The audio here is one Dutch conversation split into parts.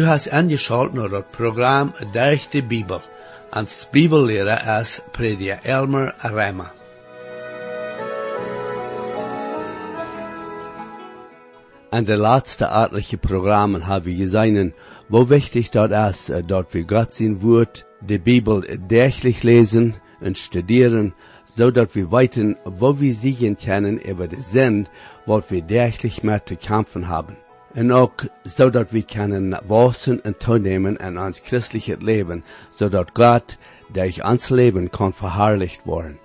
Du hast angeschaut naar het programma Durch de Bibel. Als Bibellehrer is Prediger Elmer Rema. An de laatste aardliche Programmen haben wir gesehen, wo wichtig dort ist, dort wir Gott sein Wort, die Bibel täglich lesen und studieren, so dass wir weiten, wo wir siegen können über den Sinn, was wir täglich mehr zu kämpfen haben. En ook zodat we kunnen wachsen en toenemen in ons christliche Leben, zodat Gott durch ons Leben kann verherrlicht worden.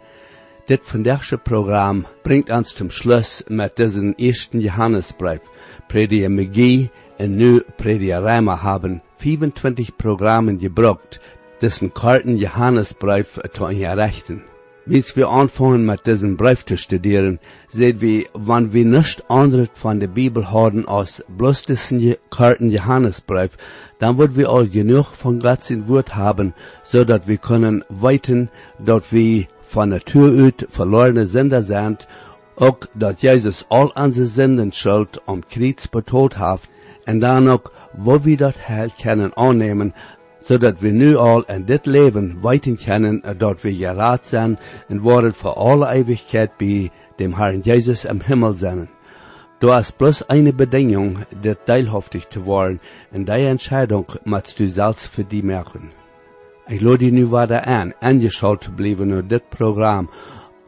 Dit vandaagse Programm bringt uns zum Schluss mit diesem ersten Johannesbrief. Prediger McGee und nu Prediger Reimer haben 25 Programmen gebraucht, diesen karten Johannesbrief zu errichten. Als wir anfangen mit diesem Brief zu studieren, sehen wir, wenn wir nicht anderes von der Bibel haben als bloß diesen Johannesbrief, dann wird wir auch genug von Gottes Wort haben, so dass wir können weiten, dass wir von Natur aus verlorene Sünder sind, auch dass Jesus all unsere Sünden schuld am Kreuz betont hat, und dann auch, wo wir das Heil können annehmen, zodat we nu al in dit leven weten kunnen dat we geraad zijn en worden voor alle eeuwigheid bij dem Herrn Jesus im Himmel zijn. Du hast bloß eine Bedingung, dit teilhaftig zu worden, en die Entscheidung musst du selbst für die machen. Ich lade dich nu weiter an, angeschaut zu bleiben nur dit Programm,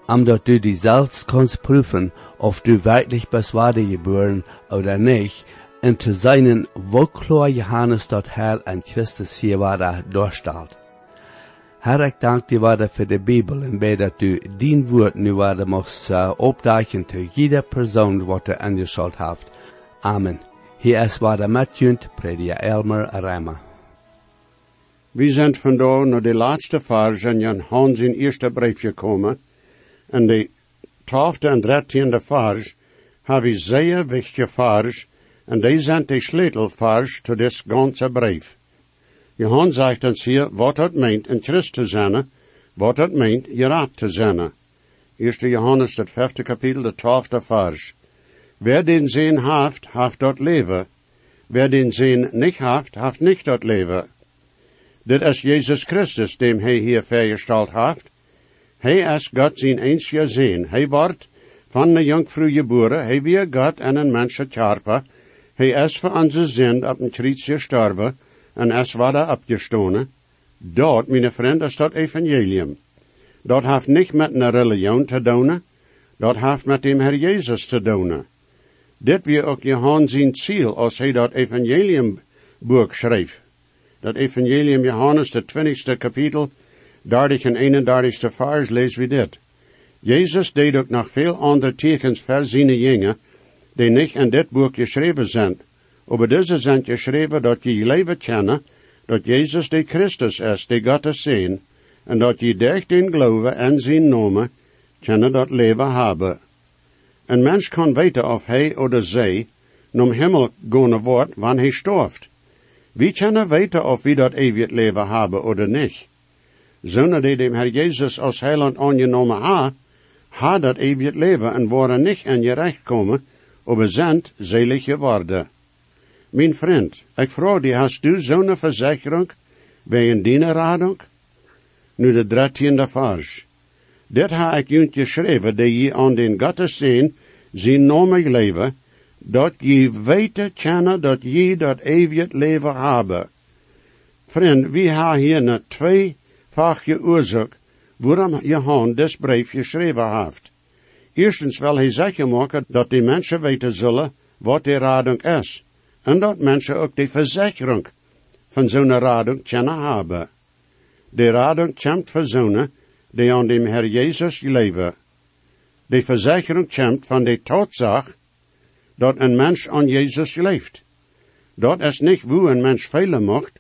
um dass du dich selbst kannst prüfen, ob du wirklich bis geboren oder nicht, en te zijn wo klar Johannes dat Heil an Christus hier war durchstalt. Herr, ik dank dir weiter für die Bibel und bete, dass du din Wort nu weiter machst uh, opdagen zu jeder Person, was du angeschaut hast. Amen. Hier ist weiter Matjünd, Prediger Elmer Reimer. Sind von da naar de laatste Verse in Jan Hans in eerste brief gekomen. En de twaalfde en dertiende Vers hebben we zeer wichtige Vers en die zijn de sleutelvers to dit ganze brief. Johannes zegt ons hier wat het meent in Christus te zijn, wat het meent geraad te zijn. 1 Johannes, het vijfde kapitel, de twaalfde vers. Wer den zin haft, haft dat leven. Wer den zin nicht haft, haft nicht dat leven. Dit is Jezus Christus, dem hij hier vergesteld haft. Hij is God zijn einzige zin. Hij wordt van de jonkvrouw geboren, hij weer God en een mens charpa, hij is voor onze zin op een kruis gestorven en is wat opgestonen. Dat, mijn vriend, is dat evangelium. Dat heeft niet met een religion te doen, dat heeft met dem Herr Jezus te doen. Dit weer ook Johannes zijn ziel als hij dat evangelium boek schreef. Dat evangelium Johannes, de twintigste kapitel, 30 en 31ste vers, lezen we dit. Jezus deed ook nog veel andere tekens voor zijn jongen, die niet in dit boek geschreven zijn. Over deze zijn geschreven dat je leven kennen, dat Jezus de Christus is, die God is zien, en dat je durch den geloven en zijn nomen, kennen dat leven hebben. Een mens kan weten of hij of zij nom Himmel gaan wordt, wanneer hij storft. Wie kunnen weten of wie dat eeuwig leven hebben of niet? Zonder die dem Herr Jezus als heiland aangenomen ha, ha dat eeuwig leven en worden niet in je recht komen, sind selig geworden. Mijn vriend, ik vraag die, hast du zo'n verzekering wegen diener radung? Nu de dertiende vers. Dit ha ik junt geschreven, dat je aan den Gottes zien, zijn namen leven, dat je weten kennen dat je dat eeuwig leven hebben. Vriend, wie ha hier na twee vachje oorzaak, waarom Johan des brief geschreven heeft. Eerstens wil hij zeker maken dat die mensen weten zullen wat die radung is. En dat mensen ook de verzekering van zo'n radung kunnen hebben. De radung komt voor zo'n die aan dem Herr Jezus leven. De verzekering komt van de Tatsache dat een mens aan Jezus leeft. Dat is niet wo een mens feilen mocht,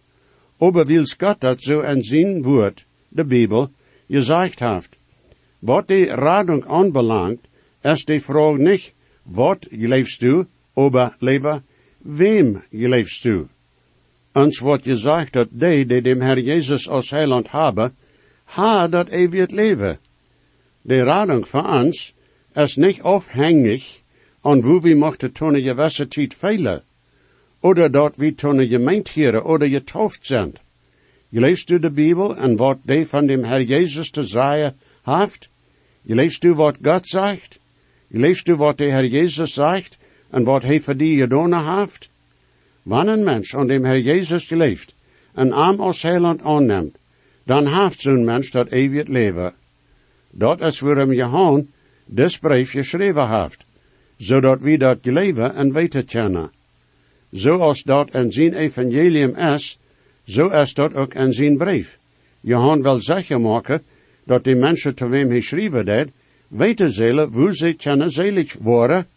aber wils Gott dat zo in zijn woord, de Bibel, gezegd heeft. Wat die radung aanbelangt, is die vraag niet, wat leefst du, aber wem leefst du? Ons wordt gezegd dat die, die dem Herr Jezus als heiland hebben, ha dat eeuwig leven. De radung van ons is niet afhängig an wo wir mochten eine gewisse Zeit fehlen. oder dort wie tonnen gemeint hier oder getauft sind. Je leest u de Bibel en wat de van dem Herr Jezus te zeggen heeft. Je leest u wat God zegt. Leest u wat de Herr Jezus zegt en wat hij voor die gedaan heeft. Wanneer een mens aan dem Herr Jezus geleefd en arm als heiland aanneemt, dan heeft zo'n mens dat eeuwig leven. Dat is waarom Johan dit brief geschreven heeft, zodat we dat leven en weten kennen. Zoals dat in zijn evangelium is, zo is dat ook in zijn brief. Johan wil zeggen maken dat die mensen te wem hij schreven deed, weten zullen hoe ze kunnen zelig worden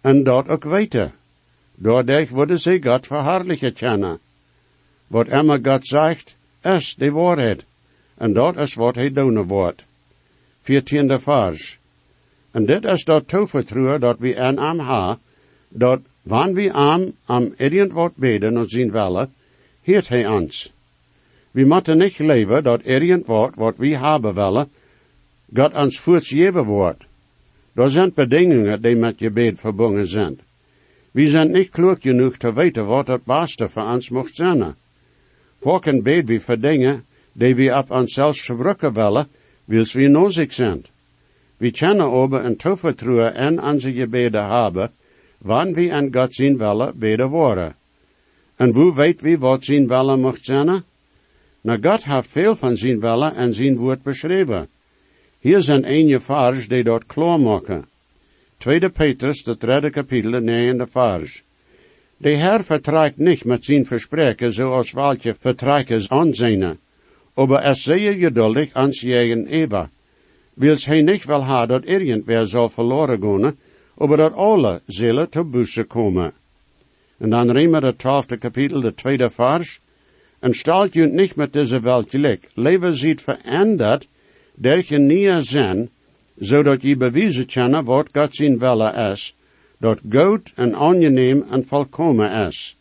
en dat ook weten. Doordat worden ze God verhaarlijken kennen. Wat immer God zegt, is de waarheid. En dat is wat hij doen wordt. Viertiende vers. En dit is dat toevertrouwen dat we aan hem hebben, dat wanneer we am am irgend wat beden en zien willen, heert hij ons. We moeten niet leven dat irgend wat wat we hebben willen, God ons voortgegeven wordt. Er zijn bedingingen die met je bed verbonden zijn. We zijn niet klug genoeg te weten wat het beste voor ons mocht zijn. Volken bed we voor dingen die we op onszelf gebruiken willen, wils we nodig zijn. We kunnen over een toevertrouwen en onze gebeden hebben, wanneer we aan God zien willen beden worden. En hoe weet we wat zien willen mocht zijn? Nou, God heeft veel van zijn willen en zijn woord beschreven. Hier zijn enige vers die dat klaar maken. Tweede Petrus, de derde kapitel, de negende vers. De Herr vertreikt niet met zijn verspreken zoals welke vertreikers aanzien, aber er zeer geduldig ans jegen Eva. Wils hij niet wel ha dat irgendwer zal verloren gaan, aber dat alle zullen te busse komen. En dan Riemer de twaalfde kapitel, de tweede vers. En stelt je niet met deze welt gelijk. Leven ziet veranderd, je niet zijn, zodat je bewijzen kunnen wat God zijn wille is, dat goed en aangeneem en volkomen is.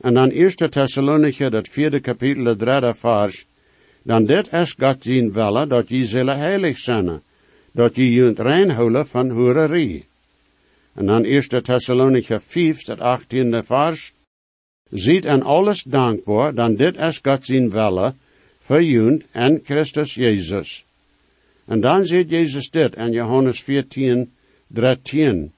En dan eerste Thessalonicher, dat vierde kapitel, de derde vers. Dan dit is God zijn wille, dat je zullen heilig zijn, dat je je reinhouden van hoererie. En dan eerste Thessalonicher 5, dat achttiende vers. Ziet en alles dankbaar, dan dit is God zijn wille, voor en Christus Jezus. En dan zegt Jezus dit in Johannes 14, 13.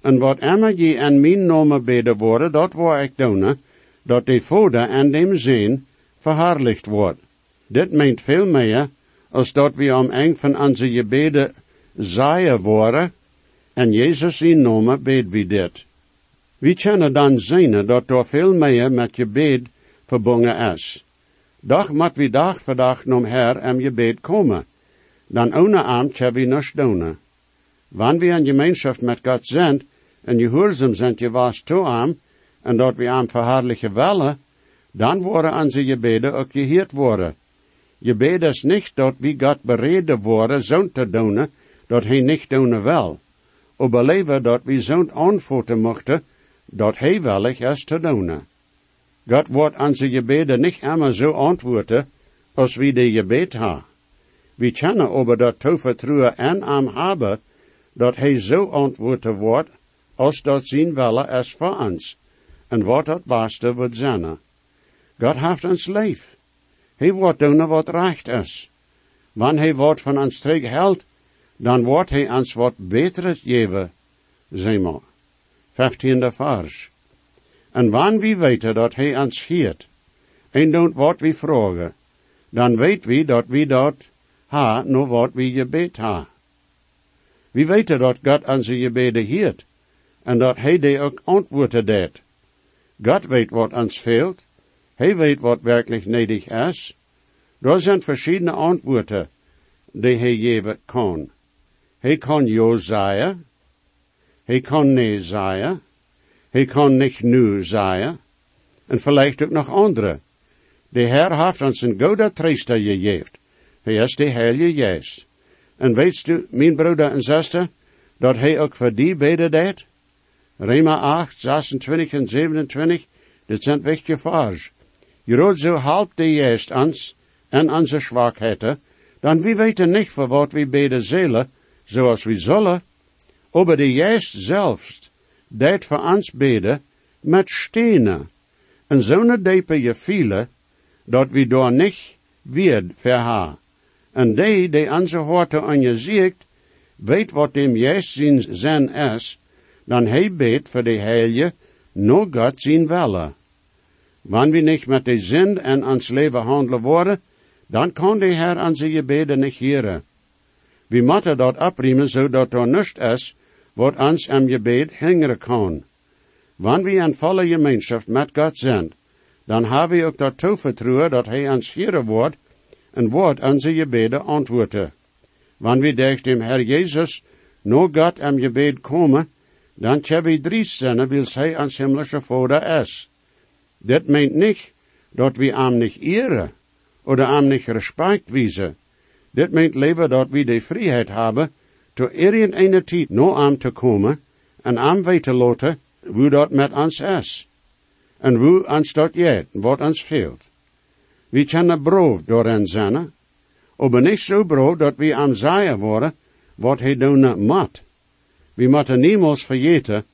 En wat immer je en mijn naam beden worden, dat wil ik doen, dat de Vader en dem Zin verhaarlicht wordt. Dit meent veel meer, als dat we om een van onze gebeden zaaien worden, en Jezus zijn naam bid we dit. We kunnen dan zien dat er veel meer met gebed verbonden is. Dag moet we dag voor dag naar Her en gebed komen dan ohne Amt hebben we nichts doen. Wanneer we in gemeenschap met God zijn, en gehoorzaam je was toe aan, en dat we aan verhaarlijke willen, dan worden onze gebeden ook geheerd worden. Gebed is niet dat we God bereden worden zo'n te doen, dat hij niet doen wil. Overleven dat we zo'n antwoorden mochten, dat hij willig is te doen. God wordt onze gebeden niet immer zo antwoorden, als we de gebed hebben. We kennen over dat tovertrouwen en am hebben, dat hij zo antwoorden wordt, als dat zijn wille is voor ons, en wat dat beste wordt zijn. God heeft ons lief. Hij wordt doen wat recht is. Wanneer hij wordt van ons terug held, dan wordt hij ons wat beter geven, zeg maar. Vijftiende vers. En wanneer we weten dat hij ons hiert, en doet wat we vragen, dan weet we dat we dat ha, no wat we gebed ha. We weten dat God onze gebeden hield, en dat hij die ook antwoorden deed. God weet wat ons veelt, hij weet wat werkelijk nedig is. Er zijn verschillende antwoorden die hij geven kan. Hij kan ja zeggen, hij kan nee zeggen, hij kan niet nu zeggen, en vielleicht ook nog andere. De Heer heeft ons een goede trooster gegeven. Hij is de Heilige Geest. En weet u, mijn broeder en zuster, dat hij ook voor die beden deed? Rema 8, 26 en 27, dit zijn wichtige. Je zo halb de Geest ons en onze zwakheden, dan wie weten niet voor wat we beden zullen, zoals we zullen. Aber de Geest zelfs deed voor ons beden, met stenen, en zo'n diepe gefühle, dat we daar niet weer verha. En die, die aan zijn horten aan je ziekt, weet wat dem Jezus zijn is, dan hij beet voor de heilige, no God zijn welle. Wanneer we niet met de zin en ans leven handelen worden, dan kan de Heer aan zijn gebeden niet heren. We moeten dat abriemen, zodat er niets is, wat ons am gebed hingeren kan. Wanneer we een volle gemeenschap met God zijn, dan hebben we ook dat toevertrouwen dat hij ons heren wordt, en aan zijn gebeden antwoorden. Wanneer we durch dem Herr Jezus no God am gebed komen, dan hebben we drie zinnen, wil hij ans himmlische Vader is. Dit meint niet dat we am niet eren, oder am nicht respect wiesen. Dit meint leven dat we de vrijheid hebben, to irgendeine tijd no am te komen, en am weten laten, wo dat met ons is. En wo ons dat jet, wat ons We kunnen brood door zijn, aber niet zo brood dat we am zeggen worden, wat hij doen moet. We moeten niemals vergeten,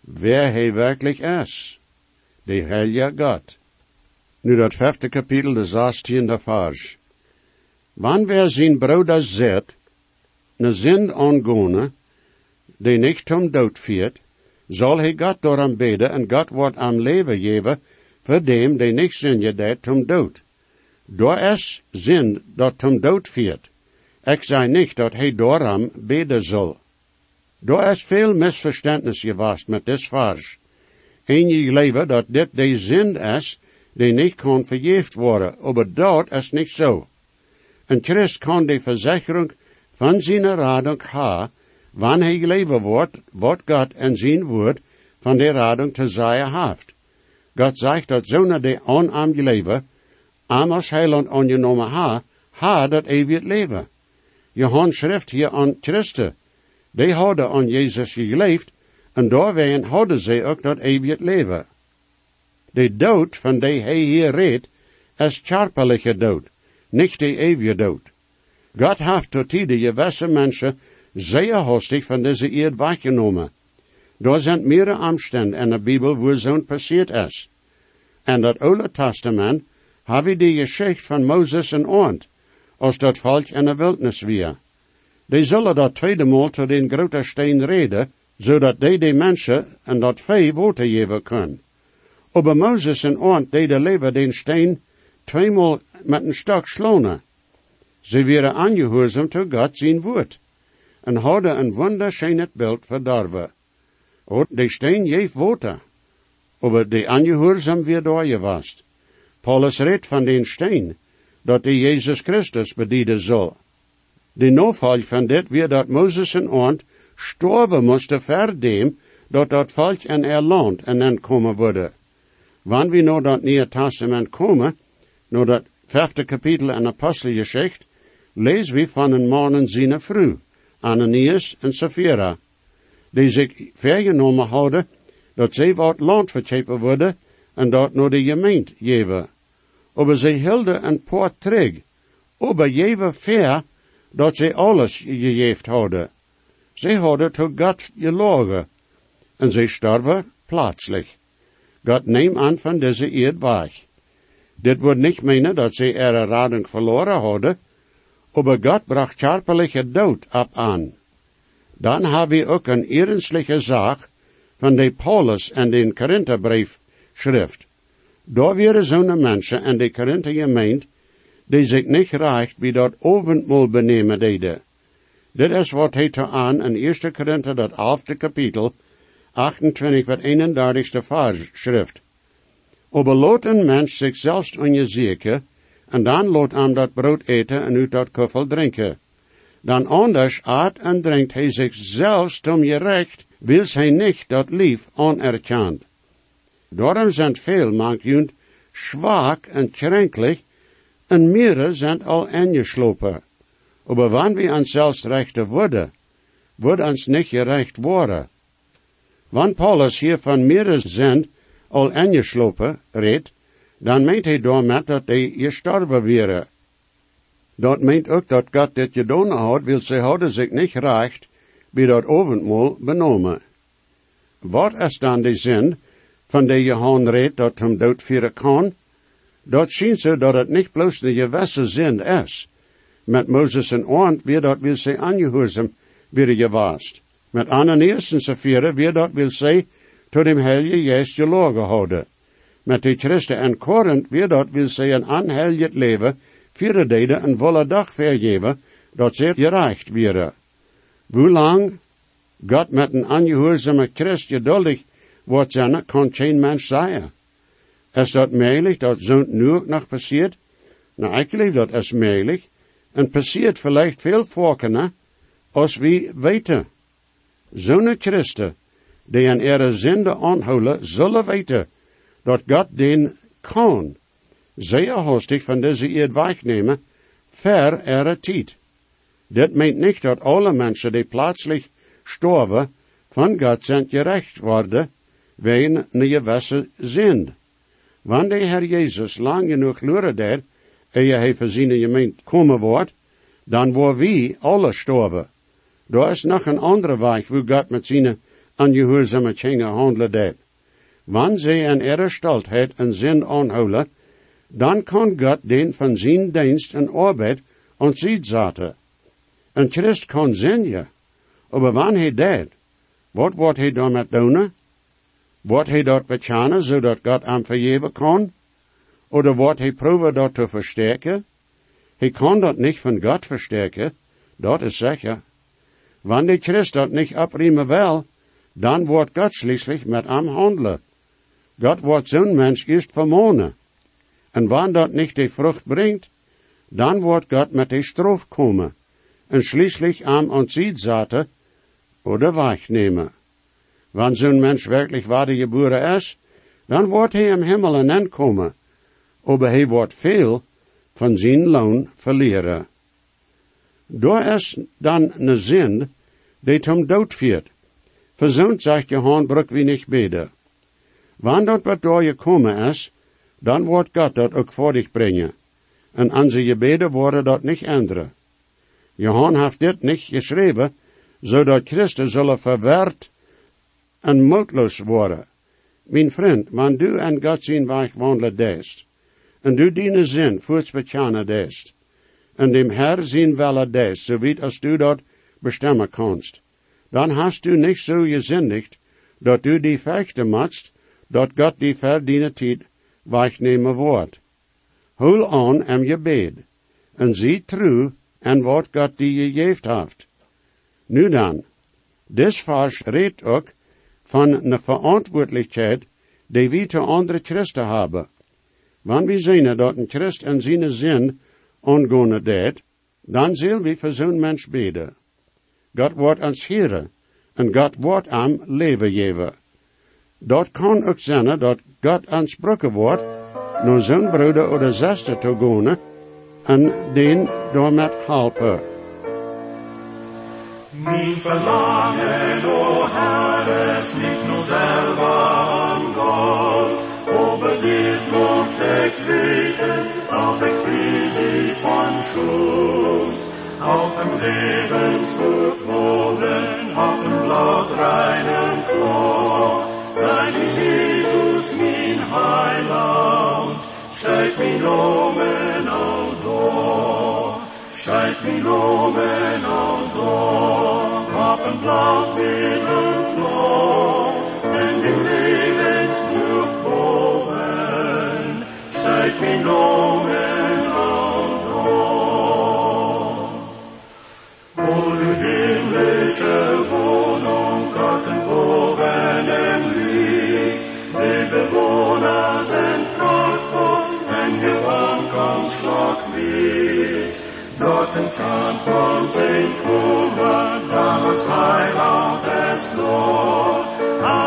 wer hij werkelijk is. De heilige God. Nu dat vijfde kapitel, de zestiende vers. Wanneer zijn broeder zet, ne zin angone, die niet om dood viert, zal hij God door hem beden en God wordt am leven geven, voor dem die zin je dat om dood. Door is zin dat om dood viert. Ik zei niet dat hij door hem beden zal. Door is veel misverständnis geweest met dit vers. En je leven dat dit de zin is, die niet kan vergeefd worden, aber dat is niet zo. Een Christ kan de verzekering van zijn radung ha, wanneer hij leven wordt, wat God en zijn woord van de radung te zeggen heeft. God zegt dat zo'n de onarm leven, am als heiland ongenomen ha, ha dat eeuwig leven. Je schrift hier aan Christen. Die hadden aan Jezus geleefd, en doorwegen hadden ze ook dat eeuwig leven. De dood van die hij hier redt, is charpelige dood, niet de eeuwige dood. God heeft tot die gewisse mensen zeer hostig van deze eerd weggenomen. Daar zijn meerdere omstanden in de Bijbel wo zo'n passiert is. En dat Oude Testament hebben die geschicht van Mozes en Oont, als dat volk in de wildnis weer. Die zullen dat tweede maal tot den grote steen reden, zodat die de mensen en dat vee water geven kunnen. Aber Moses en Ort deden leven den steen tweemaal met een stok slonen. Ze werden aangehoorzaam tot God zijn woord, en hadden een wunderschönes beeld verdorven. Und de steen geeft water, aber de aangehoorzaam weer doorgewast. Paulus redt van den steen, dat de Jezus Christus bedienen zal. De novolg van dit weer dat Moses en Ort storven moesten verdem, dat dat volk in er land en dan komen worden. Wanneer we naar dat Nieuwe Testament komen, naar dat vijfde kapitel in Apostelgeschicht, lezen we van een man en vrouw, Ananias en Sapphira, die zich vergenomen hadden dat zij wat land verchepen worden en dat naar de gemeente geven. Aber zij hielden een paar terug, aber jeven ver dat zij alles gegeven hadden. Zij hadden tot God gelogen, en zij starven plaatselijk. God neemt aan van deze eerd weg. Dit wordt niet menen dat ze ihre rading verloren hadden, aber God bracht charpelige dood op aan. Dan hebben we ook een ernstige zaak van de Paulus en de Korintherbrief schrift. Daar waren zo'n mensen en de Korinther gemeend, die zich niet recht bij dat ovendmaal benemen deden. Dit is wat hij te aan in 1 Korinther dat 11 kapitel 28 wat 31ste vers schrift. Lot een mens zich zelfs onjezieken, en dan lot hem dat brood eten en uit dat kuffel drinken. Dan anders aat en drinkt hij zich zelfs om je recht, wils hij niet dat lief onerkend. Daarom zijn veel mankjunt zwak en kränklich, en meerdere zijn al ingeslopen. Aber wanneer we ons zelfs rechte worden, wordt ons niet gerecht worden. Wanneer Paulus hier van meerdere zijn al ingeslopen redt, dan meent hij daarmee dat hij gestorven waren. Dat meent ook dat God dit gedaan had, wil ze hadden zich niet recht bij dat avondmaal benomen. Wat is dan de zin van de Johan reed dat hem dood vieren kan, dat zien ze dat het niet bloos de gewesse zin is. Met Moses en Oant weer dat wil ze aangehoorzaam weer gewast. Met Ananias en Sapphira weer dat wil ze tot dem helje je loge houden. Met de Christen en Korint weer dat wil ze een aanheljet leven, vierde deden een volle dag vergeven, dat ze gereicht werden. Hoe lang God met een angehoorzame Christ geduldig wordt zijn, kan geen mens zeggen. Is dat mogelijk dat zo'n nu nog passiert? Nou, ik geloof dat is mogelijk. En passiert vielleicht veel vaker als we weten. Zo'n Christen, die aan ihre zinde aanhouden, zullen weten dat God den kan. Zeer hastig van deze eerd wegnemen, ver ihre tijd. Dit meint niet dat alle mensen die plaatselijk sterven, van God zijn gerecht worden, wegen een gewisse zind. Wanneer de Heer Jezus lang genoeg luren deed, eer hij voor zijn gemeente komen wordt, dan worden we alle sterven. Er is nog een andere weg hoe God met zijn ongehoorzame dingen handelen deed. Wanneer zij in ihre stoltheid een zin aanhouden, dan kan God den van zijn dienst en arbeid ontzien zetten. Een Christ kan zingen, maar wanneer hij deed, wat wordt hij dan met doen? Wordt hij dat bechanen, zodat God hem vergeven kan? Oder wordt hij proeven dat te versterken? Hij kan dat niet van God versterken, dat is zeker. Wanneer de Christ dat niet opriemen wil, dan wordt God schließlich met hem handelen. God wordt zo'n mens eerst vermonen. En wanneer dat niet de vrucht brengt, dan wordt God met de straf komen en schließlich am ontziet zaten oder wegnemen. Wanneer zo'n mens werkelijk geboren is, dan wordt hij im Himmel en komen, aber hij wordt veel van zijn loon verlieren. Door is dan een zin die hem doodviert. Verzoend zegt Johan Bruk wie niet beden. Wanneer dat wat door je komen is, dan wordt God dat ook voor dich brengen. En aan zijn gebeden worden dat niet änderen. Johan heeft dit niet geschreven, zodat Christus zullen verwerd en moedloos worden. Mijn vriend, man du en God zijn weg wandelen deest, en du diene zin voorts bechanen deest, en dem Herr zien welle deest, zo wie als du dat bestemmen kannst, dan hast du niet zo gezindigd, dat du die vechten matst, dat God die verdiene tijd wegnemen wordt. Hul aan em je bed, en zie true en wat God die je geeft heeft. Nu dan, dit vers redt ook van een verantwoordelijkheid die we te andere Christen hebben. Wanneer we zien dat een Christ in zijn zin ongone deed, dan zullen we voor zo'n mens beden. God wordt ons heren en God wordt aan leven geven. Dat kan ook zijn dat God ons broeken wordt, naar zo'n broeder of zuster te gaan en den door met helpen. Verlangen, o Herr, ist nicht nur selber an Gott, aber dit mocht ich weten, auch ich friesig von Schuld. Auf dem Lebensbuch wohnen, auf dem Blatt reinen Klo, sei Jesus mein Heiland, steigt mein Nomen auf Scheid mi lomen al door, op een blad met een Dort enttarnt von Kummer, damals Lord.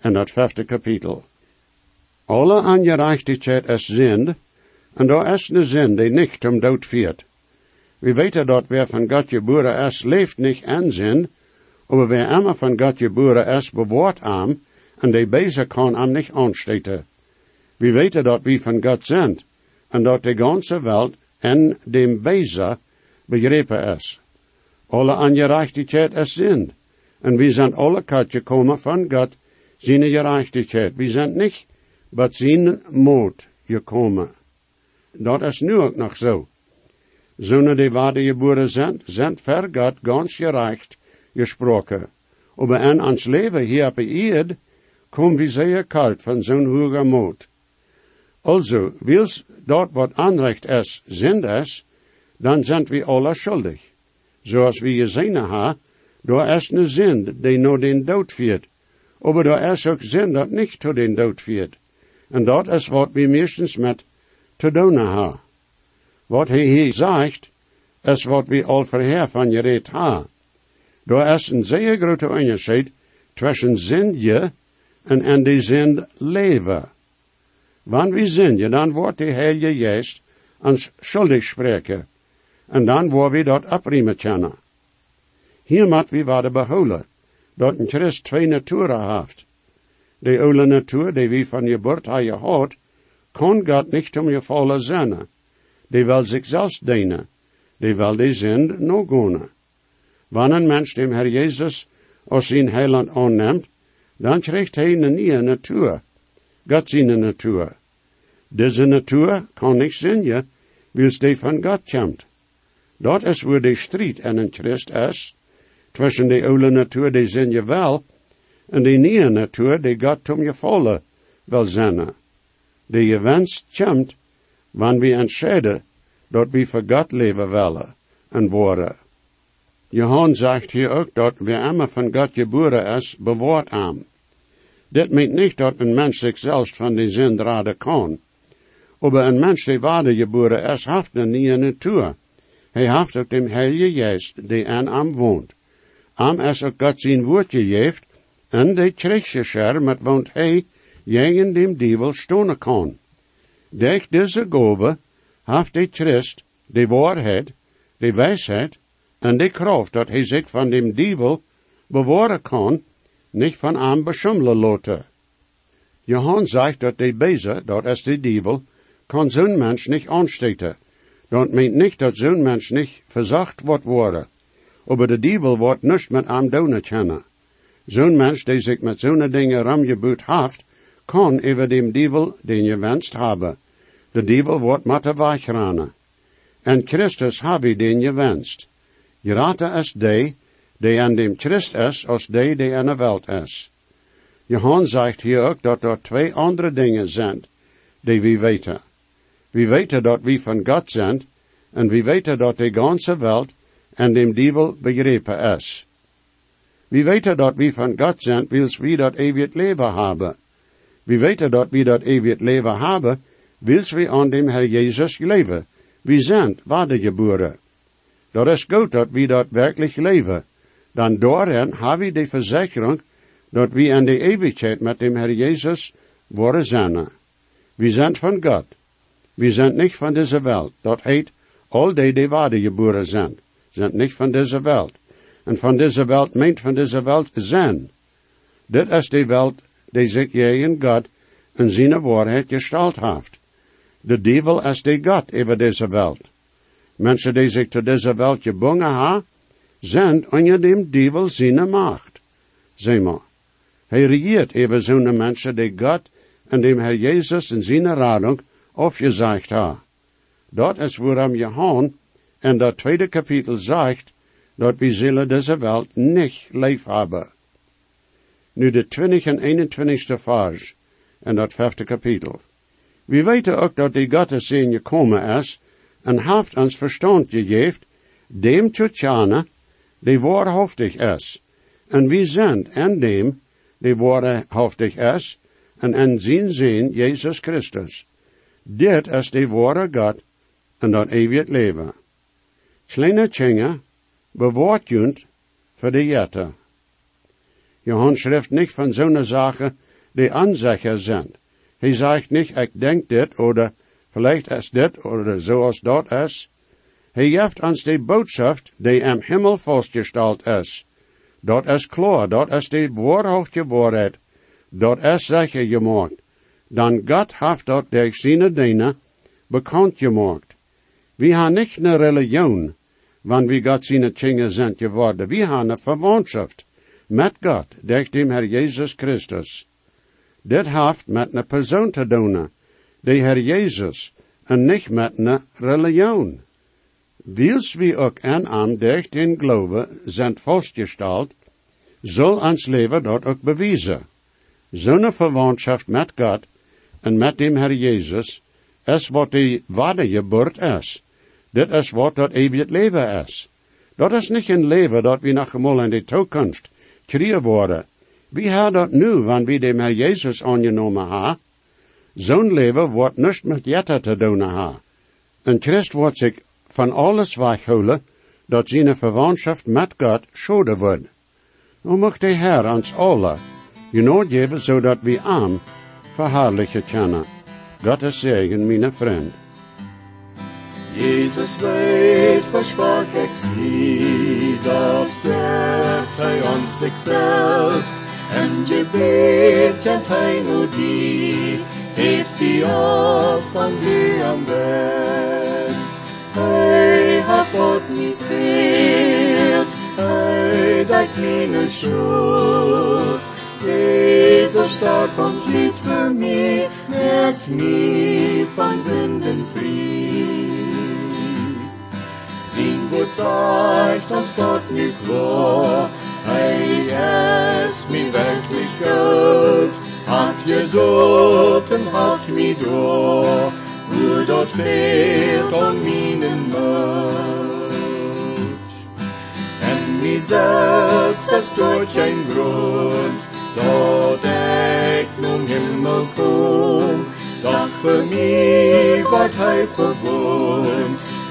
en dat vijfde kapitel. Alle ongerechtigheid is zind, en daar is een zin die niet om dood viert. We weten dat wer van God geboren is, leeft niet in zin, aber wer immer van God geboren is, bewaart am, en die bezig kan am niet aansteken. We weten dat we van God zijn, en dat de ganze wereld in dem Bezer begrepen is. Alle ongerechtigheid is zin, en we zijn alle kat gekomen van God, zijn gerechtigheid. We zijn niet, maar zijn moed gekomen. Dat is nu ook nog zo. Zonen die waarde geboren zijn, zijn ver God ganz gerecht gesproken. Aber in ons leven hier op eerd, komen we zeer kalt van zo'n hoge moed. Also, wils dort wat aanrecht is, sind is, dan zijn we alle schuldig. Zoals we gezien hebben, door is een zin die naar den dood viert. Aber door is ook zin dat niet tot den dood viert. En dat is wat we meestens met te doen hebben. Wat hij hier zegt, is wat we al verheer van gereed hebben. Door is een zeer grote onderscheid tussen zin je en en die zin leven. Wanneer we zin je, dan wordt de Heilige Geest ons schuldig spreken. En dan wordt we dat apriemen kennen. Hier moet we worden behouden, dat een Christ twee naturen heeft. De oude natuur die we van je geboorte hebben gehad, kan God niet om je vallen zijn. Die wil zichzelf dienen. Die wil die zin nog gaan. Wanneer een mens dem Herr Jezus als zijn heiland aanneemt, dan krijgt hij een nieuwe natuur. God zijn natuur. Deze natuur kan niet je, wils die van God komt. Dat is waar de strijd en een Christ is, tussen de oude natuur die zijn je wel, en de nieuwe natuur die God om je vallen wil zijn. De je wenst komt, wanneer we entscheiden dat we voor God leven willen en worden. Johan zegt hier ook dat wie immer van God geboren is, bewaart am. Dit meent niet dat een mens zichzelf van die zin raden kan. Aber een mens die waarde geboren is, heeft een nieuwe natuur. Hij heeft ook dem Heilige Geest die aan am woont. Am is ook God zijn woord gegeven, en de krijgsgescher met woont hij, jegen dem dievel stonen kan. Durch deze gove heeft de Christ de waarheid, de wijsheid en de kracht dat hij zich van dem dievel bewaren kan, niet van aan beschummelen laten. Johan zegt dat de bezer, dat is de dievel, kan zo'n mens niet aansteken. Dat meent niet dat zo'n mens niet verzacht wordt worden. Aber de dievel wordt niet met aan doen kennen. Zo'n mens die zich met zo'n dingen ramgeboet heeft, kan over dem dievel den je wenst hebben. De dievel wordt met de. En Christus habe den je wenst. Gerate is die, die aan dem Christ is, als die, die aan de welt is. Johan zegt hier ook dat er twee andere dingen zijn, die we weten. We weten dat we van God zijn, en we weten dat de ganze welt en dem dievel begrepen is. We weten dat we van God zijn, wils we dat eeuwig leven hebben. We weten dat we dat eeuwig leven hebben, wils we aan dem Herr Jezus leven. We zijn geboren. Dat is goed dat we dat werkelijk leven. Dan daarin hebben we de verzekering dat we in de eeuwigheid met dem Herr Jezus worden zijn. We zijn van God. We zijn niet van deze wereld. Dat heet, al die die waarde geboren zijn, zijn niet van deze wereld. En van deze wereld meent van deze wereld zijn. Dit is de wereld die zich in God en zijn waarheid gestalt heeft. De duivel is de God over deze wereld. Mensen die zich tot deze wereld gebonden hebben, zijn onder dem duivel zijn macht. Zeg maar. Hij regiert over zo'n mensen die God en dem Herr Jezus in zijn radung aufgesagt ha. Dat is waarom Johan in dat tweede kapitel zegt dat we zullen deze wereld niet leef hebben. Nu de 20 en 21ste vers in dat vijfde kapitel. We weten ook dat die zin gekomen is en heeft ons verstand gegeven, dem te tjane, die waarhaftig is. En wie zijn en dem, die waarhaftig is, en en zijn zin Jezus Christus. Dit is de ware God en dat eeuwig leven. Kleine Tjenge bewaart junt voor de jette. Johan schrift niet van zo'n zaken die aanzeggen zijn. Hij zegt niet, ik denk dit, oder vielleicht is dit, oder zoals dat is. Hij geeft ons de boodschap die im Himmel vastgesteld is. Dat is klaar, dat is de waarhaftige waarheid. Dat is zeker gemaakt. Dan God heeft dat durch zijn diener bekend gemaakt. We hebben niet een religion, wanneer we God zijn Kinder zijn geworden. We hebben een verwantschap met God, durch dem Herr Jezus Christus. Dit heeft met een persoon te doen, de Herr Jezus, en niet met een religion. Wils we ook en aan durch den Glaube zijn vastgesteld, zal ons leven dat ook bewijzen. Zo'n verwantschap met God en met dem Herr Jezus is wat de wedergeboort is. Dit is wat dat eeuwig leven is. Dat is niet een leven dat we nog eenmaal in de toekomst krijgen worden. We hebben dat nu, wanneer we dem Herr Jezus aangenomen hebben. Zo'n leven wordt niet met jetten te doen hebben. Een Christ wordt zich van alles weghouden dat zijn verwantschap met God schade wordt. Nu mag de Heer ons alle genoeg geven, zodat we aan verhaarlijken kunnen. God is zegen, mijn vriend. Jesus weet, versprach ik zie, dat hij ons zichzelf. En je weet, kent hij nu die, heeft die op van die am best. Hij hat God niet geheeld, hij dat meine schuld. Jezus starb und litt für mich, merkt mich von Sünden. Gut zeigt uns Gott nicht klar, hey, es mir wirklich Gott, hat Geduld und hat mich da, wo dort fehlt um meinen Mut. En wie selbst das durch ein Grund, dat ik nun Himmel kom, doch für mich ward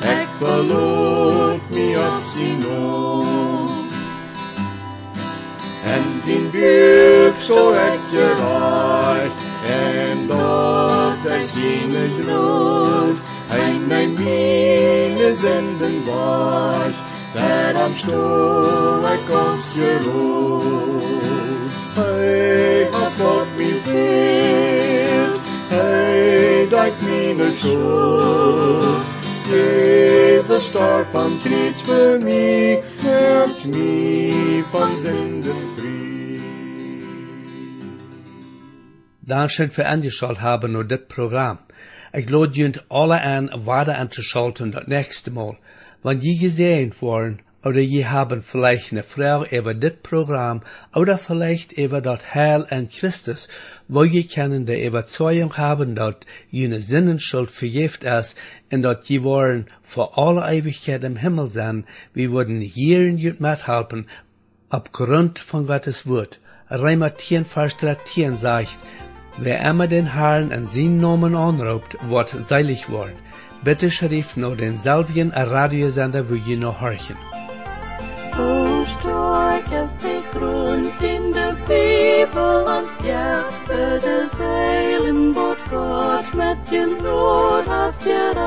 ik verloot me op zijn oom. En zijn buik zo ik gereicht, en dat hij zijn groot, hij mijn mine zenden was, der am Stuhl ik ons geroot. Hey, hat Gott mich geheelt, hey, deut meine Schuld. Jesus starb am Kreuz für mich, nimmt mich von Sünden frei. Dankeschön für angeschaut haben nur das Programm. Ich lade junt alle an, weiter anzuschalten das nächste Mal. Wenn je gesehen worden, oder je haben vielleicht eine Frau über das Programm, oder vielleicht über das Heil an Christus, wo je können die Überzeugung haben, dass jene Sinnenschuld vergift ist, und dass je wollen vor aller Ewigkeit im Himmel sein, wir würden hier in jut mithelfen, aufgrund von Gottes Wort. Reimer 10, Vers 13 sagt, Wer immer den Herrn an seinen Namen anruft, wird seilig worden. Bitte schrift nur den selben Radiosender, wo ihr noch horchen. Who strike as they grunt in the people on skerpe des heilen Wort Gott met den Brot haft gerat.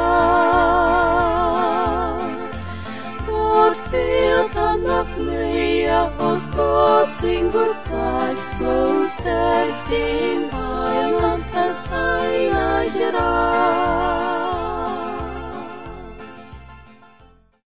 Dort fehlt an der Flehe, was Gott sing gut zeigt, bloß deckt den Heiland das Heilige Reich.